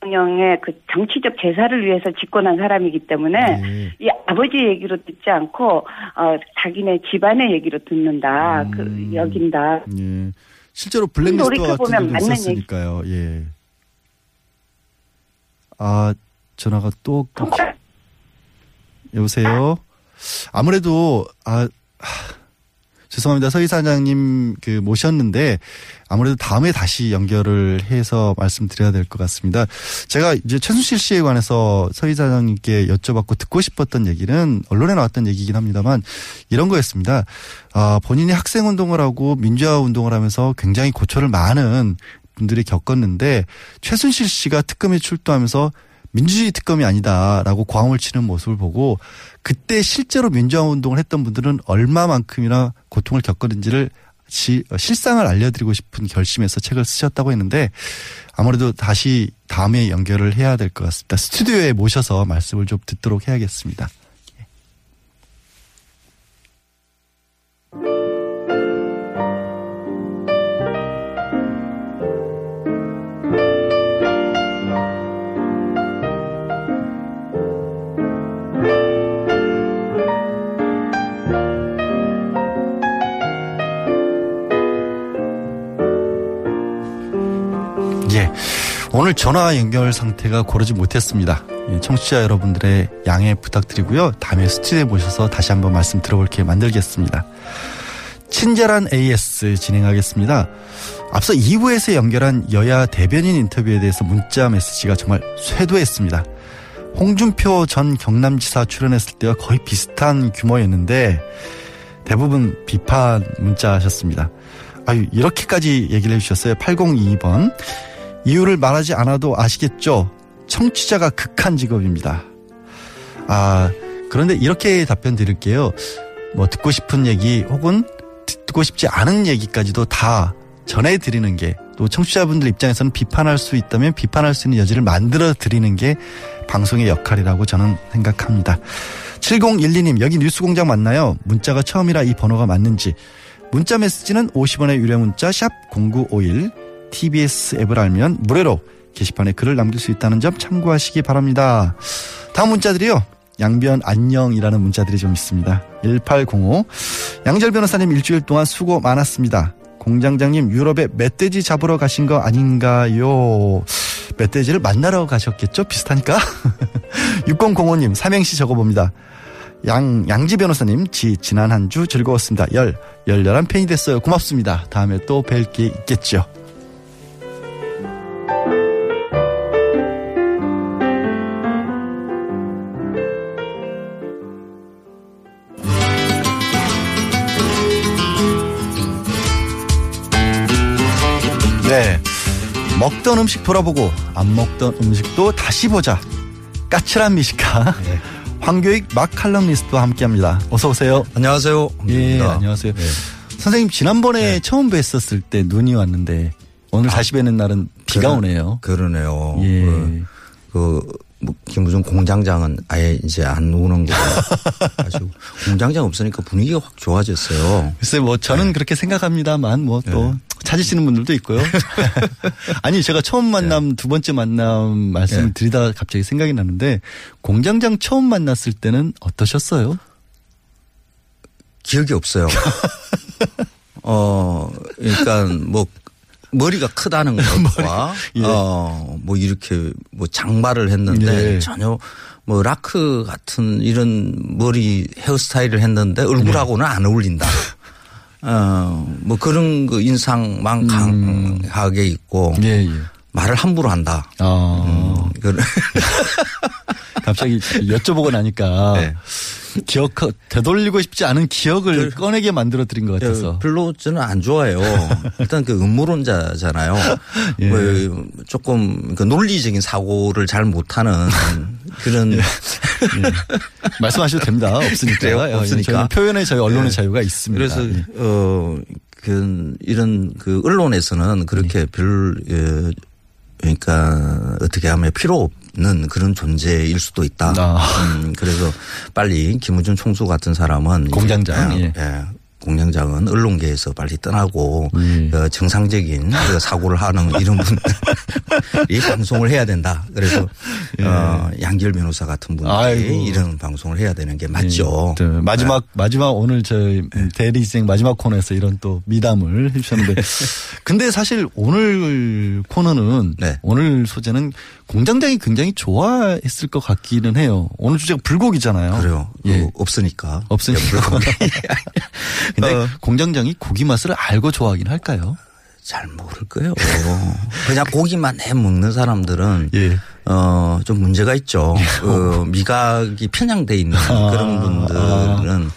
대통령의 그 정치적 제사를 위해서 집권한 사람이기 때문에 이 아버지 얘기로 듣지 않고 어 자기네 집안의 얘기로 듣는다, 그 여긴다. 예. 실제로 블랙리스트 같은 일도 맞는 있었으니까요. 예. 아, 전화가 또 끊기. 여보세요? 아무래도, 아, 하, 죄송합니다. 서 이사장님 그 모셨는데 아무래도 다음에 다시 연결을 해서 말씀드려야 될 것 같습니다. 제가 이제 최순실 씨에 관해서 서 이사장님께 여쭤봤고 듣고 싶었던 얘기는 언론에 나왔던 얘기긴 합니다만 이런 거였습니다. 아, 본인이 학생 운동을 하고 민주화 운동을 하면서 굉장히 고초를 많은 분들이 겪었는데 최순실 씨가 특검에 출두하면서 민주주의 특검이 아니다라고 광을 치는 모습을 보고 그때 실제로 민주화 운동을 했던 분들은 얼마만큼이나 고통을 겪었는지를 시- 실상을 알려드리고 싶은 결심에서 책을 쓰셨다고 했는데 아무래도 다시 다음에 연결을 해야 될 것 같습니다. 스튜디오에 모셔서 말씀을 좀 듣도록 해야겠습니다. 오늘 전화 연결 상태가 고르지 못했습니다. 예, 청취자 여러분들의 양해 부탁드리고요. 다음에 스튜디오에 모셔서 다시 한번 말씀 들어볼게 만들겠습니다. 친절한 AS 진행하겠습니다. 앞서 2부에서 연결한 여야 대변인 인터뷰에 대해서 문자 메시지가 정말 쇄도했습니다. 홍준표 전 경남지사 출연했을 때와 거의 비슷한 규모였는데 대부분 비판 문자 하셨습니다. 아유, 이렇게까지 얘기를 해주셨어요. 8022번. 이유를 말하지 않아도 아시겠죠? 청취자가 극한 직업입니다. 아, 그런데 이렇게 답변 드릴게요. 뭐 듣고 싶은 얘기 혹은 듣고 싶지 않은 얘기까지도 다 전해드리는 게 또 청취자분들 입장에서는 비판할 수 있다면 비판할 수 있는 여지를 만들어 드리는 게 방송의 역할이라고 저는 생각합니다. 7012님, 여기 뉴스공장 맞나요? 문자가 처음이라 이 번호가 맞는지. 문자 메시지는 50원의 유료 문자 샵 0951 TBS 앱을 알면 무료로 게시판에 글을 남길 수 있다는 점 참고하시기 바랍니다. 다음 문자들이요. 양변 안녕이라는 문자들이 좀 있습니다. 1805 양절 변호사님 일주일 동안 수고 많았습니다. 공장장님 유럽에 멧돼지 잡으러 가신 거 아닌가요? 멧돼지를 만나러 가셨겠죠? 비슷하니까. 6005님 삼행시 적어봅니다. 양, 양지 변호사님, 지, 지난 한 주 즐거웠습니다. 열, 열렬한 팬이 됐어요. 고맙습니다. 다음에 또 뵐 게 있겠죠. 먹던 음식 돌아보고 안 먹던 음식도 다시 보자. 까칠한 미식가. 황교익 마칼럼니스트와 함께합니다. 어서 오세요. 안녕하세요. 예. 안녕하세요. 선생님 지난번에 처음 뵀었을 때 눈이 왔는데 오늘 다시 뵈는 날은 비가 그러- 오네요. 그러네요. 예. 그, 그, 뭐, 김무중 공장장은 아예 이제 안 오는 거고. 아주 공장장 없으니까 분위기가 확 좋아졌어요. 글쎄 뭐 저는 그렇게 생각합니다만 뭐또 찾으시는 분들도 있고요. 아니 제가 처음 만남 두 번째 만남 말씀을 예. 드리다가 갑자기 생각이 나는데 공장장 처음 만났을 때는 어떠셨어요? 기억이 없어요. 어, 그러니까 뭐 머리가 크다는 것과 예. 어, 뭐 이렇게 뭐 장발을 했는데 예. 전혀 뭐 라크 같은 이런 머리 헤어스타일을 했는데 얼굴하고는 안 어울린다. 어, 뭐 그런 그 인상만 강하게 있고 예, 예. 말을 함부로 한다. 아. 음, 갑자기 여쭤보고 나니까 네. 기억 되돌리고 싶지 않은 기억을 꺼내게 만들어 드린 것 같아서. 별로 저는 안 좋아해요. 일단 그 음모론자잖아요. 예. 뭐 조금 그 논리적인 사고를 잘 못하는 그런 말씀하셔도 됩니다. 없으니까. 그래요? 예, 없으니까. 표현의 자유, 언론의 네. 자유가 있습니다. 그래서 예. 어, 그 이런 그 언론에서는 그렇게 네. 별 예, 그러니까 어떻게 하면 필요 없는 그런 존재일 수도 있다. 아. 음, 그래서 빨리 김우준 총수 같은 사람은 공장장, 이제, 예. 예, 공장장은 언론계에서 빨리 떠나고 예. 어, 정상적인 그 사고를 하는 이런 분들이 방송을 해야 된다. 그래서 어, 양길 변호사 같은 분들이 예. 아이고. 이런 방송을 해야 되는 게 맞죠. 네, 마지막 마지막 오늘 저희 네. 대리생 마지막 코너에서 이런 또 미담을 해주셨는데 근데 사실 오늘 코너는 네. 오늘 소재는 공장장이 굉장히 좋아했을 것 같기는 해요. 오늘 주제가 불고기잖아요. 그래요. 예. 그 없으니까. 없으니까. 근데 공장장이 고기 맛을 알고 좋아하긴 할까요? 잘 모를 거예요. 그냥 고기만 해 먹는 사람들은 예. 어, 좀 문제가 있죠. 그 미각이 편향돼 있는 아, 그런 분들은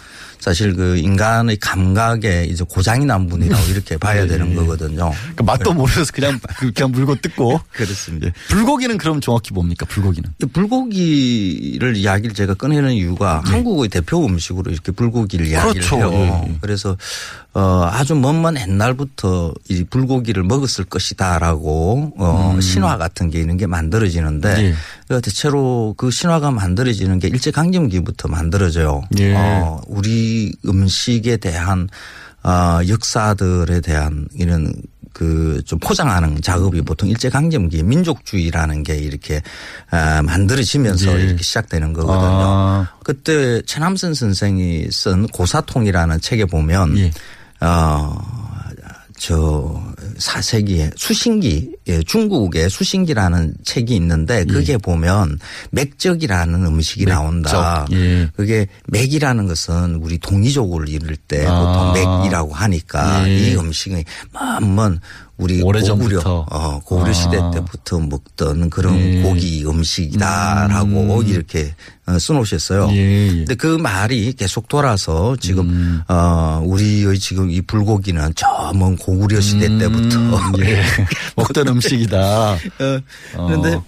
사실 그 인간의 감각에 이제 고장이 난 분이라고 이렇게 봐야 예, 되는 예. 거거든요. 그러니까 맛도 모르셔서 그냥 그냥 물고 뜯고. 그렇습니다. 예. 불고기는 그럼 정확히 뭡니까? 불고기는. 불고기를 이야기를 제가 꺼내는 이유가 한국의 대표 음식으로 이렇게 불고기를 이야기를 네. 그렇죠. 해요. 예, 예. 그래서 어 아주 먼먼 옛날부터 이 불고기를 먹었을 것이다라고 어 음. 신화 같은 게 있는 게 만들어지는데 예. 그 대체로 그 신화가 만들어지는 게 일제 강점기부터 만들어져요. 예. 어 우리 음식에 대한 어 역사들에 대한 이런 그 좀 포장하는 작업이 보통 일제 강점기 민족주의라는 게 이렇게 아, 만들어지면서 예. 이렇게 시작되는 거거든요. 아. 그때 최남선 선생이 쓴 고사통이라는 책에 보면 예. 어저 4세기에 수신기 예, 중국의 수신기라는 책이 있는데 그게 보면 맥적이라는 음식이 나온다. 예. 그게 맥이라는 것은 우리 동이족을 이룰 때 아. 보통 맥이라고 하니까 예. 이 음식이 먼먼 우리 오래전부터. 고구려, 어, 고구려 아. 시대 때부터 먹던 그런 예. 고기 음식이다라고 음. 이렇게 어, 써놓으셨어요. 예, 예. 근데 그 말이 계속 돌아서 지금 음. 어 우리의 지금 이 불고기는 저 먼 고구려 시대 때부터 예. 먹던 음식이다. 어, 그런데 어.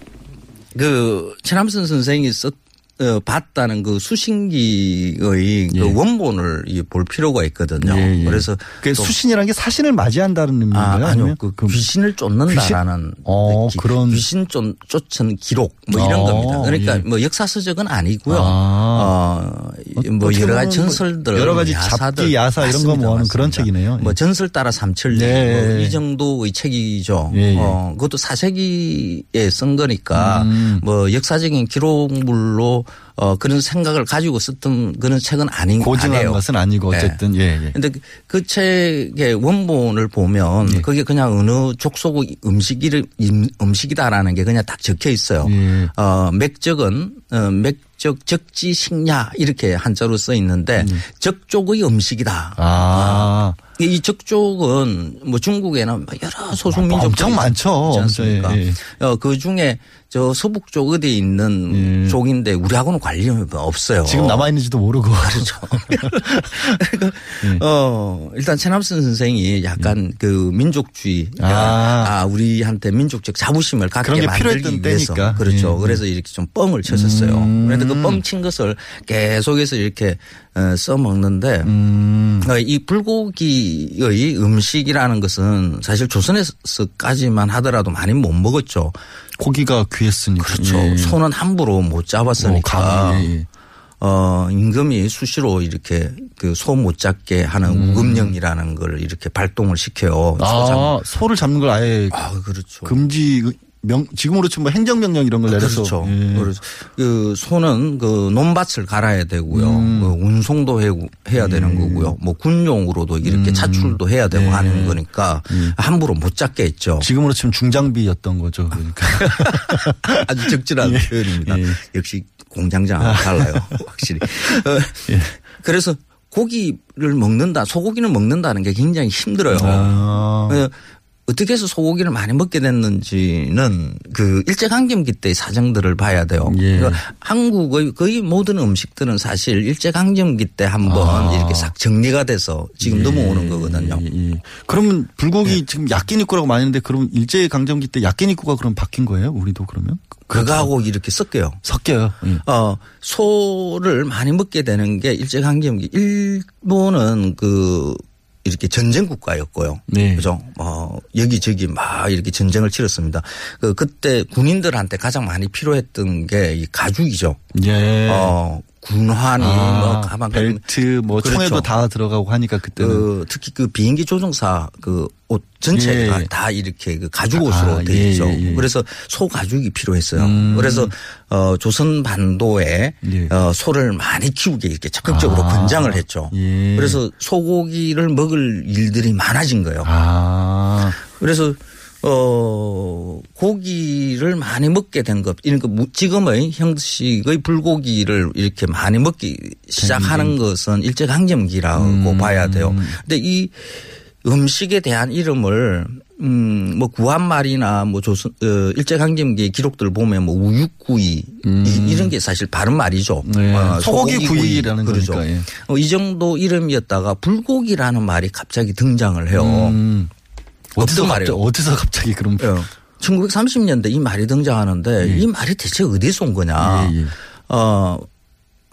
그 최남선 선생이 썼 어, 봤다는 그 수신기의 예. 그 원본을 이볼 필요가 있거든요. 예, 예. 그래서 그 또- 수신이라는 게 사신을 맞이한다는 의미인가요? 아, 아니요. 아니면 그 귀신을 쫓는다라는 어, 기- 그런- 귀신 쫓, 쫓은 기록 뭐 이런 어, 겁니다. 그러니까 예. 뭐 역사서적은 아니고요. 아. 어, 뭐 어떻게 여러 가지 보면 전설들, 여러 가지 야사들 잡기, 야사 이런 거 맞습니다, 모아는 그런 맞습니다. 책이네요. 뭐 예. 전설 따라 삼천리 네. 뭐이 정도의 책이죠. 예, 예. 어, 그것도 사세기에 쓴 거니까 음. 뭐 역사적인 기록물로 어 그런 생각을 가지고 썼던 그런 책은 아닌 고증한 아니에요. 것은 아니고 어쨌든 예, 예. 근데 그 책의 원본을 보면 예. 그게 그냥 어느 족속의 음식 이름 임- 음식이다라는 게 그냥 딱 적혀 있어요. 예. 어 맥적은 어 맥 적 적지 식야 이렇게 한자로 써 있는데 적족의 음식이다. 음. 아. 이 적족은 뭐 중국에는 여러 소수민족 엄청 많죠. 있지 않습니까? 예, 예. 어, 그 중에 저 서북 쪽 어디에 있는 족인데 우리하고는 관련이 없어요. 음. 지금 남아 있는지도 모르고. 그렇죠. 어, 일단 최남선 선생이 약간 그 민족주의. 음. 아. 아. 우리한테 민족적 자부심을 갖게 만들기 위해서. 때니까. 그렇죠. 예. 그래서 이렇게 좀 뻥을 쳤었어요. 음. 그런데 그 뻥친 것을 계속해서 이렇게 어, 써먹는데 음. 어, 이 불고기의 음식이라는 것은 사실 조선에서까지만 하더라도 많이 못 먹었죠. 고기가 귀했으니까. 그렇죠. 예. 손은 함부로 못 잡았으니까. 예, 예. 어, 임금이 수시로 이렇게 그 소 못 잡게 하는 음. 우금령이라는 걸 이렇게 발동을 시켜요. 소 아, 잡- 소를 잡는 걸 아예 아, 그렇죠. 금지 명 지금으로 치면 뭐 행정명령 이런 걸 내려서 그렇죠. 예. 그래서 그 소는 그 논밭을 갈아야 되고요. 음. 그 운송도 해, 해야 되는 거고요. 뭐 군용으로도 이렇게 차출도 해야 되고 네. 하는 거니까 함부로 못 잡게 했죠. 지금으로 치면 중장비였던 거죠. 그러니까. 아주 적절한 예. 표현입니다. 예. 역시 공장장 달라요. 확실히. 어, 예. 그래서 고기를 먹는다, 소고기를 먹는다는 게 굉장히 힘들어요. 아. 어, 어떻게 해서 소고기를 많이 먹게 됐는지는 그 일제강점기 때의 사정들을 봐야 돼요. 예. 그러니까 한국의 거의 모든 음식들은 사실 일제강점기 때 한번 아. 이렇게 싹 정리가 돼서 지금 예. 넘어오는 거거든요. 예. 그러면 불고기 네. 지금 야끼니꾸라고 많이 했는데 그럼 일제 강점기 때 야끼니꾸가 그럼 바뀐 거예요? 우리도 그러면? 그거하고 이렇게 섞여요. 섞여요. 예. 어, 소를 많이 먹게 되는 게 일제강점기. 일본은 그 이렇게 전쟁 국가였고요. 네. 그죠? 어, 여기저기 막 이렇게 전쟁을 치렀습니다. 그, 그때 군인들한테 가장 많이 필요했던 게 이 가죽이죠. 예. 어, 군환이 뭐 아, 가방 벨트 뭐 그렇죠. 총에도 다 들어가고 하니까 그때는 그 특히 그 비행기 조종사 그 옷 전체가 예. 다 이렇게 그 가죽 옷으로 아, 돼 예, 있죠. 예, 예. 그래서 소 가죽이 필요했어요. 음. 그래서 어 조선 반도에 예. 어 소를 많이 키우게 이렇게 적극적으로 아. 권장을 했죠. 예. 그래서 소고기를 먹을 일들이 많아진 거예요. 아. 그래서 어 고기를 많이 먹게 된 것. 그러니까 무- 지금의 형식의 불고기를 이렇게 많이 먹기 시작하는 것은 일제 강점기라고 음. 봐야 돼요. 근데 이 음식에 대한 이름을 음, 뭐 구한말이나 뭐 조선 어, 일제 강점기 기록들 보면 뭐 우육구이 이, 이런 게 사실 바른 말이죠. 음. 네. 어, 소고기 구이라는 그러죠. 거니까, 예. 어, 이 정도 이름이었다가 불고기라는 말이 갑자기 등장을 해요. 음. 어디서 갑자기? 어디서 갑자기 그럼 1930년대 이 말이 등장하는데 이 말이 대체 어디서 온 거냐. 예, 예. 어,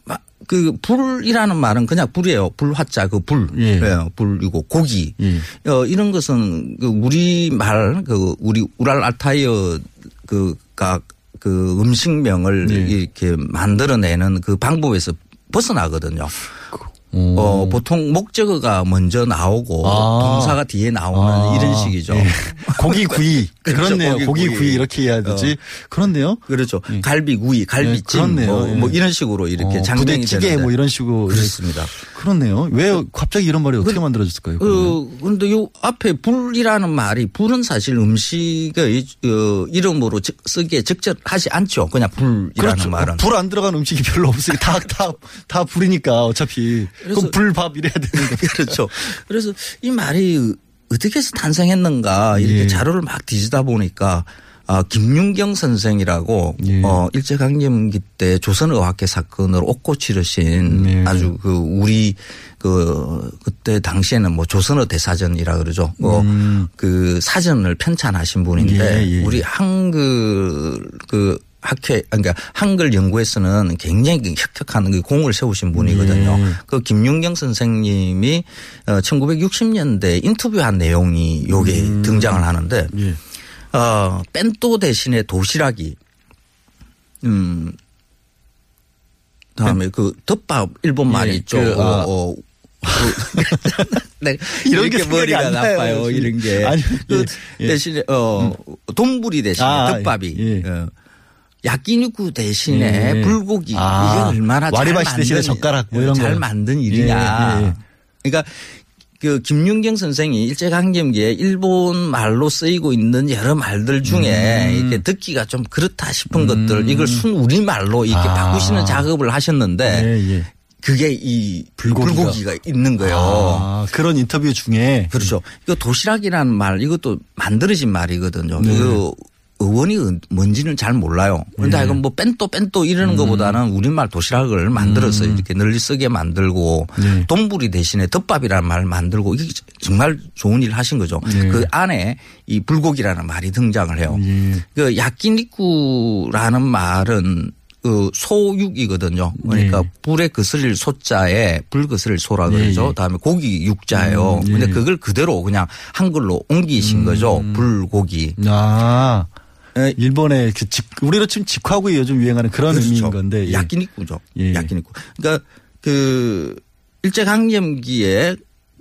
마- 그 불이라는 말은 그냥 불이에요. 불화자 그 불. 예. 예, 불이고 고기. 예. 어, 이런 것은 그 우리 말, 그 우리 우랄 알타이어 그가 그 음식명을 예. 이렇게 만들어내는 그 방법에서 벗어나거든요. 음. 어, 보통 목적어가 먼저 나오고 아. 동사가 뒤에 나오는 아. 이런 식이죠. 예. 고기 구이. 그렇죠. 그렇네요. 고기 고기, 구이. 구이. 이렇게 해야 되지. 어. 그렇네요. 그렇죠. 갈비 구이, 갈비찜, 그렇네요. 뭐, 예. 뭐 이런 식으로 이렇게 어, 부대찌개 되는데. 뭐 이런 식으로. 그렇습니다. 그렇네요. 왜 갑자기 이런 말이 어떻게 만들어졌을까요? 그러면? 어, 요 앞에 불이라는 말이 불은 사실 음식의 어, 이름으로 적- 쓰기에 적절하지 않죠. 그냥 불이라는 그렇죠. 말은. 불 안 들어간 음식이 별로 없으니까 다, 다, 다 불이니까 어차피. 그럼 불밥 이래야 되는 거 그렇죠. 그래서 이 말이 어떻게 해서 탄생했는가 이렇게 예. 자료를 막 뒤지다 보니까 아, 김윤경 선생이라고 예. 어, 일제강점기 때 조선의학회 사건을 옥고 치르신 예. 아주 그 우리 그 그때 당시에는 뭐 조선어 대사전이라 그러죠. 뭐 음. 그 사전을 편찬하신 분인데 예, 예. 우리 한글 그 학회 그러니까 한글 연구에서는 굉장히 혁혁한 그 공을 세우신 분이거든요. 예. 그 김윤경 선생님이 어 1960년대 인터뷰한 내용이 요게 음. 등장을 하는데 예. 어 뺀또 대신에 도시락이 음 다음에 그 덮밥 일본 말이 예, 있죠. 그, 아. 어, 어, 그 네, 이런 게 머리가 나빠요. 이런 게. 아니, 그 예. 대신에 어 돈부리 대신에 아, 덮밥이 예. 어, 야끼니쿠 대신에 예. 불고기 아, 이게 얼마나 잘 와리바시 대신에 만든 젓가락 뭐 이런 잘 거. 만든 일이냐. 예, 예. 그러니까 그 김윤경 선생이 일제강점기에 일본 말로 쓰이고 있는 여러 말들 중에 음. 이렇게 듣기가 좀 그렇다 싶은 것들 이걸 순 우리 말로 이렇게 아. 바꾸시는 작업을 하셨는데 예, 예. 그게 이 불고기가. 불고기가, 있는 거예요. 아, 그런 인터뷰 중에 그렇죠. 이거 도시락이라는 말 이것도 만들어진 말이거든요. 네. 이거 의원이 뭔지는 잘 몰라요. 그런데 네. 이건 뭐 뺀또 뺀또 이러는 음. 것보다는 우리말 도시락을 만들어서 이렇게 널리 쓰게 만들고 네. 돈부리 대신에 덮밥이라는 말을 만들고 이게 정말 좋은 일 하신 거죠. 네. 그 안에 이 불고기라는 말이 등장을 해요. 예. 그 야끼니쿠라는 말은 그 소육이거든요. 그러니까 네. 불에 거스릴 소자에 불 거스릴 소라 예, 그러죠. 예. 다음에 고기 육자예요. 음, 예. 근데 그걸 그대로 그냥 한글로 옮기신 거죠. 불고기. 아. 일본의 그 직, 우리로 치면 직화구이 요즘 유행하는 그런 그렇죠. 의미인 건데. 예. 야끼니쿠죠. 예. 야끼니쿠. 그러니까 그 일제강점기에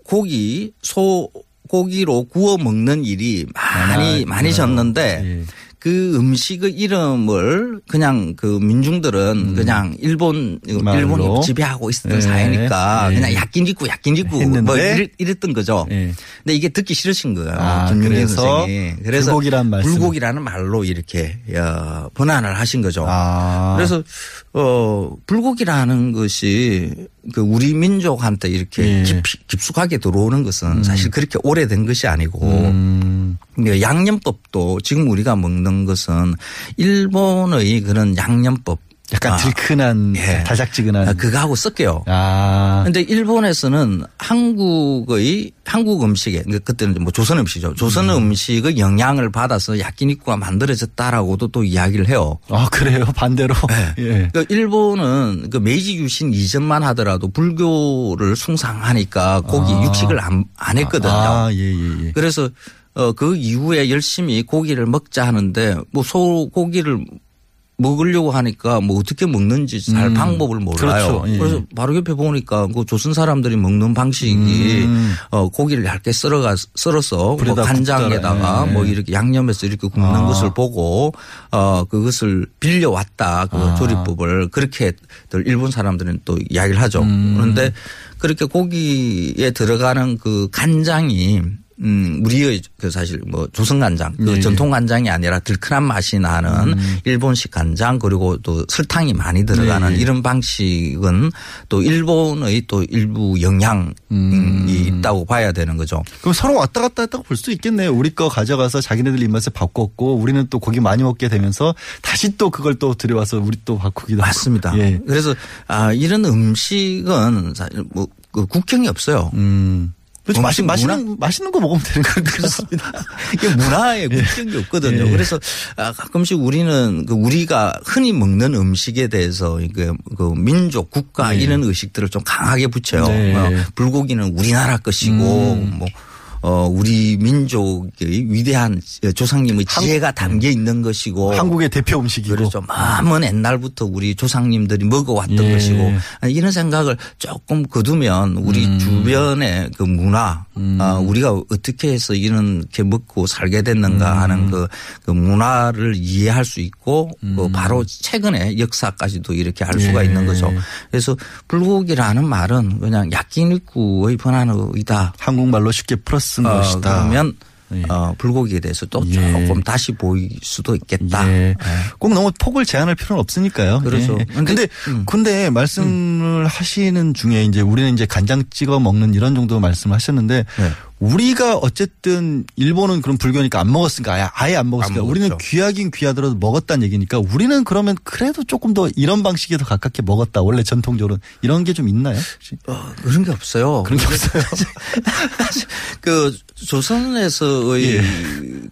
고기 소 고기로 구워 먹는 일이 많이 아, 많이 졌는데 예. 그 음식의 이름을 그냥 그 민중들은 그냥 일본 음. 말로. 일본이 지배하고 있었던 예. 사회니까 예. 그냥 야끼니쿠 했는데. 뭐 이랬, 이랬던 거죠. 예. 근데 이게 듣기 싫으신 거예요. 아, 그래서 선생이. 그래서 불고기란 말씀. 불고기라는 말로 이렇게 어, 번안을 하신 거죠. 아. 그래서 어 불고기라는 것이 그 우리 민족한테 이렇게 예. 깊이, 깊숙하게 들어오는 것은 사실 그렇게 오래된 것이 아니고 음. 근데 양념법도 지금 우리가 먹는 것은 일본의 그런 양념법 약간 아, 들큰한 예. 달짝지근한 아, 그거하고 섞여요. 아. 근데 일본에서는 한국의 한국 음식에 그러니까 그때는 뭐 조선 음식이죠. 조선 음. 식의 영향을 받아서 야끼니쿠가 만들어졌다라고도 또 이야기를 해요. 아, 그래요? 반대로. 예. 그러니까 일본은 그 메이지 유신 이전만 하더라도 불교를 숭상하니까 고기 아. 육식을 안, 안 했거든요. 아, 예, 예, 예. 그래서 어, 그 이후에 열심히 고기를 먹자 하는데 뭐 소고기를 먹으려고 하니까 뭐 어떻게 먹는지 잘 음. 방법을 몰라요. 그렇죠. 예. 그래서 바로 옆에 보니까 그 조선 사람들이 먹는 방식이 음. 어, 고기를 얇게 썰어가 썰어서 뭐 간장에다가. 예. 뭐 이렇게 양념해서 이렇게 굽는 아. 것을 보고 어 그것을 빌려왔다 그 아. 조리법을 그렇게들 일본 사람들은 또 이야기를 하죠. 음. 그런데 그렇게 고기에 들어가는 그 간장이 음, 우리의 그 사실 뭐 조선 간장, 그 예. 전통 간장이 아니라 들큰한 맛이 나는 음. 일본식 간장 그리고 또 설탕이 많이 들어가는 예. 이런 방식은 또 일본의 또 일부 영향이 있다고 봐야 되는 거죠. 그럼 서로 왔다 갔다 했다고 볼 수 있겠네요. 우리 거 가져가서 자기네들 입맛에 바꿨고 우리는 또 고기 많이 먹게 되면서 다시 또 그걸 또 들여와서 우리 또 바꾸기도 하고. 맞습니다. 예. 그래서 아 이런 음식은 사실 뭐 그 국경이 없어요. 음. 그렇죠. 음식 맛있는, 맛있는 거 먹으면 되는 거예요. 그렇습니다. 이게 문화에 국경이 없거든요. 예. 그래서 아, 가끔씩 우리는 그 우리가 흔히 먹는 음식에 대해서 그 민족, 국가 네. 이런 의식들을 좀 강하게 붙여요. 네. 어, 불고기는 우리나라 것이고 음. 뭐 어, 우리 민족의 위대한 조상님의 지혜가 담겨 있는 것이고 한국의 대표 음식이고. 그렇죠. 먼 옛날부터 우리 조상님들이 먹어왔던 예. 것이고 이런 생각을 조금 거두면 우리 음. 주변의 그 문화, 아, 우리가 어떻게 해서 이렇게 먹고 살게 됐는가 음. 하는 그, 그 문화를 이해할 수 있고 그 바로 최근의 역사까지도 이렇게 알 수가 음. 예. 있는 거죠. 그래서 불고기라는 말은 그냥 야끼니쿠의 번안어이다. 한국말로 쉽게 풀어 쓴 어, 것이다. 그러면 어, 불고기에 대해서 또 예. 조금 다시 보일 수도 있겠다. 예. 꼭 너무 폭을 제한할 필요는 없으니까요. 그렇죠. 예. 근데- 근데 근데 말씀을 하시는 중에 이제 우리는 이제 간장 찍어 먹는 이런 정도 말씀을 하셨는데 네. 우리가 어쨌든 일본은 그런 불교니까 안 먹었으니까 아예, 아예 안 먹었으니까 안 우리는. 귀하긴 귀하더라도 먹었다는 얘기니까 우리는 그러면 그래도 조금 더 이런 방식에 더 가깝게 먹었다. 원래 전통적으로 이런 게 좀 있나요? 혹시? 어, 그런 게 없어요. 그런 게 없어요. 그 조선에서의 예.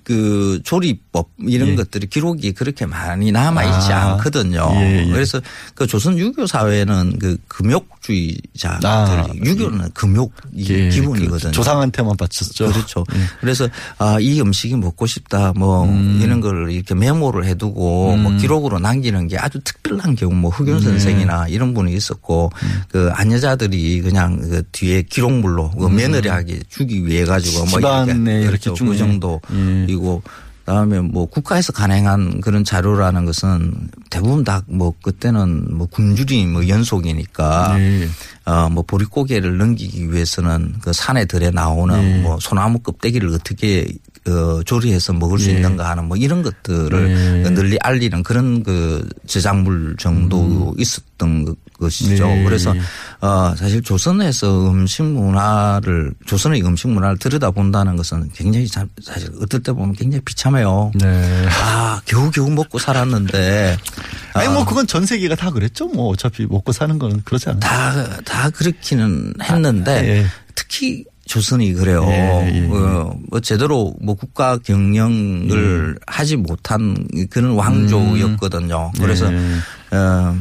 그 조리법 이런 예. 것들이 기록이 그렇게 많이 남아 있지 아. 않거든요. 예, 예. 그래서 그 조선 유교 사회는 그 금욕주의자들 아. 유교는 금욕이 예, 기본이거든요. 그렇죠. 조상한테만 바쳤죠. 그렇죠. 예. 그래서 아, 이 음식이 먹고 싶다 뭐 음. 이런 걸 이렇게 메모를 해두고 뭐 기록으로 남기는 게 아주 특별한 경우 뭐 흑윤 네. 선생이나 이런 분이 있었고 음. 그 안여자들이 그냥 그 뒤에 기록물로 그 며느리하게 주기 위해 가지고 뭐 음. 집안에 이렇게 그렇죠. 그 정도이고 그다음에 뭐 국가에서 간행한 그런 자료라는 것은 대부분 다 뭐 그때는 뭐 굶주림 뭐 연속이니까 네. 어뭐 보릿고개를 넘기기 위해서는 그 산에 들에 나오는 네. 뭐 소나무 껍데기를 어떻게 어 조리해서 먹을 수 네. 있는가 하는 뭐 이런 것들을 네. 널리 알리는 그런 그 저작물 정도 있었던 그- 것이죠. 네. 그래서 어 사실 조선에서 음식 문화를 조선의 음식 문화를 들여다본다는 것은 굉장히 참 사실 어떨 때 보면 굉장히 비참해요. 네. 아 겨우 겨우 먹고 살았는데 아니 뭐 그건 전 세계가 다 그랬죠. 뭐 어차피 먹고 사는 거는 그렇지 않아요. 다, 다 그렇기는 했는데 예. 특히 조선이 그래요. 예, 예, 예. 어, 뭐 제대로 뭐 국가 경영을 하지 못한 그런 왕조였거든요. 그래서 예. 어,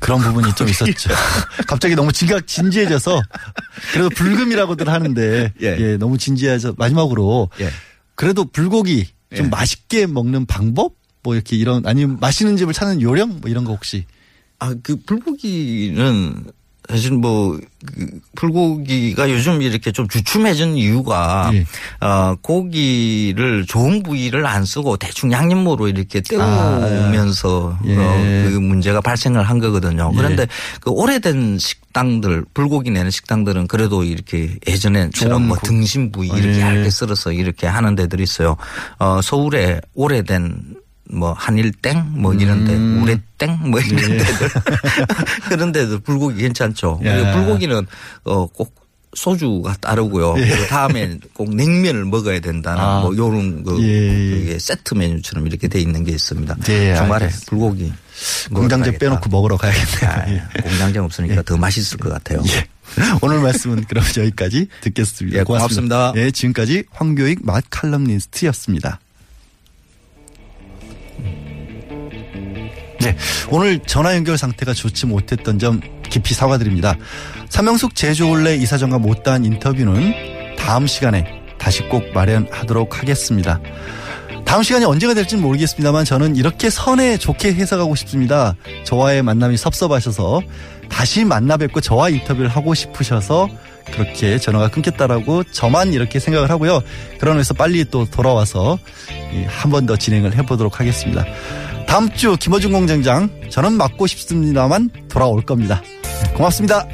그런 부분이 좀 있었죠. 갑자기 너무 진각 진지해져서 그래도 불금이라고들 하는데 예. 너무 진지해서 마지막으로 그래도 불고기 좀 예. 맛있게 먹는 방법 뭐 이렇게 이런 아니면 맛있는 집을 찾는 요령 뭐 이런 거 혹시 아, 그 불고기는 사실 뭐, 그 불고기가 요즘 이렇게 좀 주춤해진 이유가, 예. 어, 고기를 좋은 부위를 안 쓰고 대충 양념으로 이렇게 때우면서 아, 예. 어, 그 문제가 발생을 한 거거든요. 예. 그런데 그 오래된 식당들, 불고기 내는 식당들은 그래도 이렇게 예전에처럼 뭐 고- 등심 부위 이렇게 예. 얇게 썰어서 이렇게 하는 데들이 있어요. 어, 서울에 오래된 뭐 한일땡 뭐 이런데 음. 우레땡 뭐 이런 예. 데들 그런 데도 불고기 괜찮죠. 예. 불고기는 어꼭 소주가 따르고요. 예. 그 다음에 꼭 냉면을 먹어야 된다는 아. 뭐 요런 그 예, 예. 그게 세트 메뉴처럼 이렇게 돼 있는 게 있습니다. 예, 주말에 알겠습니다. 불고기 공장제. 빼놓고 먹으러 가야겠네요. 예. 공장제 없으니까 더 맛있을 것 같아요. 오늘 말씀은 그럼 여기까지 듣겠습니다. 예, 고맙습니다. 고맙습니다. 예, 지금까지 황교익 맛 칼럼니스트였습니다. 네, 오늘 전화 연결 상태가 좋지 못했던 점 깊이 사과드립니다. 삼명숙 제주올레 이사장과 못다한 인터뷰는 다음 시간에 다시 꼭 마련하도록 하겠습니다. 다음 시간이 언제가 될지는 모르겠습니다만 저는 이렇게 선에 좋게 해석하고 싶습니다. 저와의 만남이 섭섭하셔서 다시 만나 뵙고 저와 인터뷰를 하고 싶으셔서 그렇게 전화가 끊겼다라고 저만 이렇게 생각을 하고요. 그러면서 빨리 또 돌아와서 한 번 더 진행을 해보도록 하겠습니다. 다음 주 김어준 공장장 저는 맡고 싶습니다만 돌아올 겁니다. 고맙습니다.